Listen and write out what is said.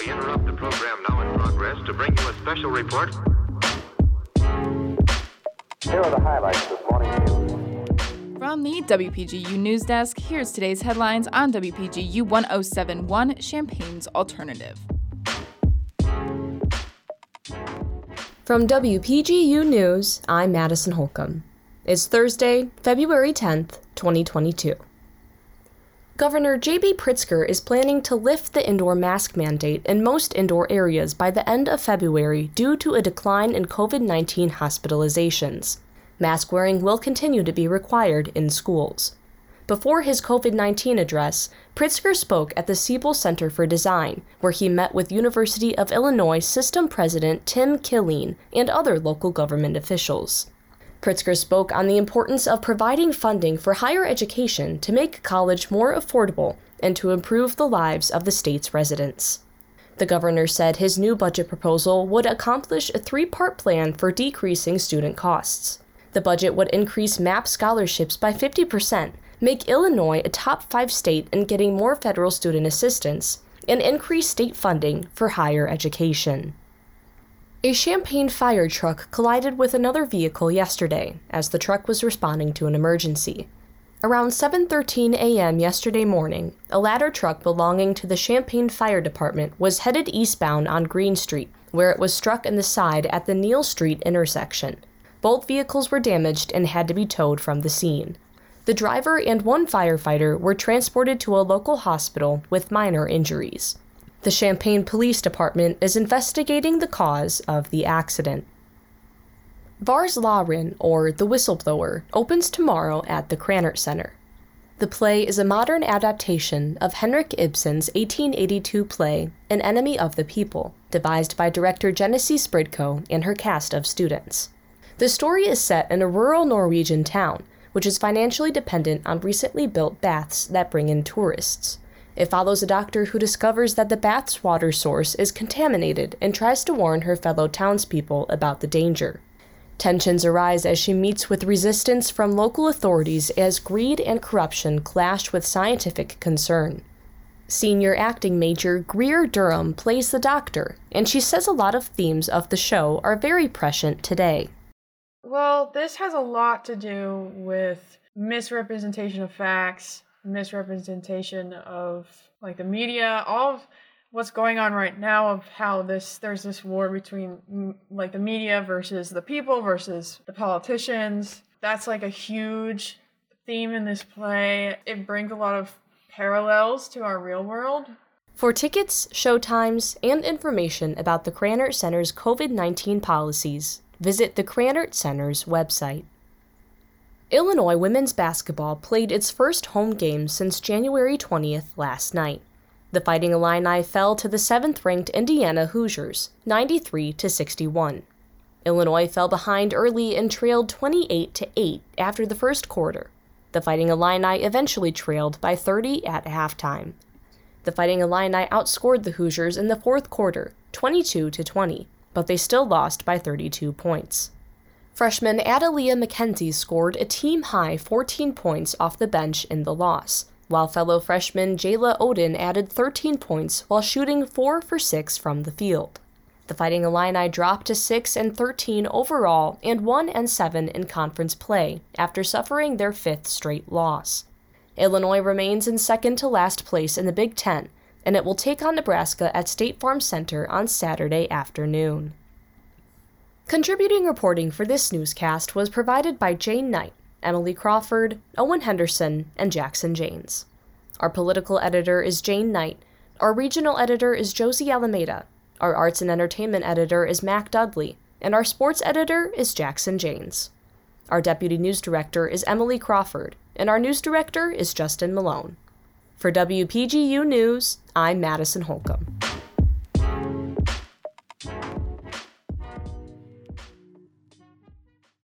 We interrupt the program now in progress to bring you a special report. Here are the highlights this morning's news. From the WPGU News Desk, here's today's headlines on WPGU 1071 Champaign's Alternative. From WPGU News, I'm Madison Holcomb. It's Thursday, February 10th, 2022. Governor J.B. Pritzker is planning to lift the indoor mask mandate in most indoor areas by the end of February due to a decline in COVID 19 hospitalizations. Mask wearing will continue to be required in schools. Before his COVID 19 address, Pritzker spoke at the Siebel Center for Design, where he met with University of Illinois System President Tim Killeen and other local government officials. Pritzker spoke on the importance of providing funding for higher education to make college more affordable and to improve the lives of the state's residents. The governor said his new budget proposal would accomplish a three part plan for decreasing student costs. The budget would increase MAP scholarships by 50%, make Illinois a top five state in getting more federal student assistance, and increase state funding for higher education. A Champaign fire truck collided with another vehicle yesterday as the truck was responding to an emergency. Around 7:13 a.m. yesterday morning, a ladder truck belonging to the Champaign Fire Department was headed eastbound on Green Street, where it was struck in the side at the Neil Street intersection. Both vehicles were damaged and had to be towed from the scene. The driver and one firefighter were transported to a local hospital with minor injuries. The Champaign Police Department is investigating the cause of the accident. Vars or The Whistleblower, opens tomorrow at the Krannert Center. The play is a modern adaptation of Henrik Ibsen's 1882 play, An Enemy of the People, devised by director Jenisey Spridko and her cast of students. The story is set in a rural Norwegian town, which is financially dependent on recently built baths that bring in tourists. It follows a doctor who discovers that the bath's water source is contaminated and tries to warn her fellow townspeople about the danger. Tensions arise as she meets with resistance from local authorities as greed and corruption clash with scientific concern. Senior acting major Greer Durham plays the doctor, and she says a lot of themes of the show are very prescient today. Well, this has a lot to do with misrepresentation of facts, misrepresentation of like the media, all of what's going on right now of how this there's this war between like the media versus the people versus the politicians. That's like a huge theme in this play. It brings a lot of parallels to our real world. For tickets, showtimes, and information about the Krannert Center's COVID 19 policies, visit the Krannert Center's website. Illinois women's basketball played its first home game since January 20th last night. The Fighting Illini fell to the 7th ranked Indiana Hoosiers, 93 to 61. Illinois fell behind early and trailed 28 to 8 after the first quarter. The Fighting Illini eventually trailed by 30 at halftime. The Fighting Illini outscored the Hoosiers in the fourth quarter, 22 to 20, but they still lost by 32 points. Freshman Adalia McKenzie scored a team high 14 points off the bench in the loss, while fellow freshman Jayla Oden added 13 points while shooting 4 for 6 from the field. The Fighting Illini dropped to 6 and 13 overall and 1 and 7 in conference play after suffering their fifth straight loss. Illinois remains in second to last place in the Big Ten, and it will take on Nebraska at State Farm Center on Saturday afternoon. Contributing reporting for this newscast was provided by Jane Knight, Emily Crawford, Owen Henderson, and Jackson Janes. Our political editor is Jane Knight. Our regional editor is Josie Alameda. Our arts and entertainment editor is Mac Dudley. And our sports editor is Jackson Janes. Our deputy news director is Emily Crawford. And our news director is Justin Malone. For WPGU News, I'm Madison Holcomb.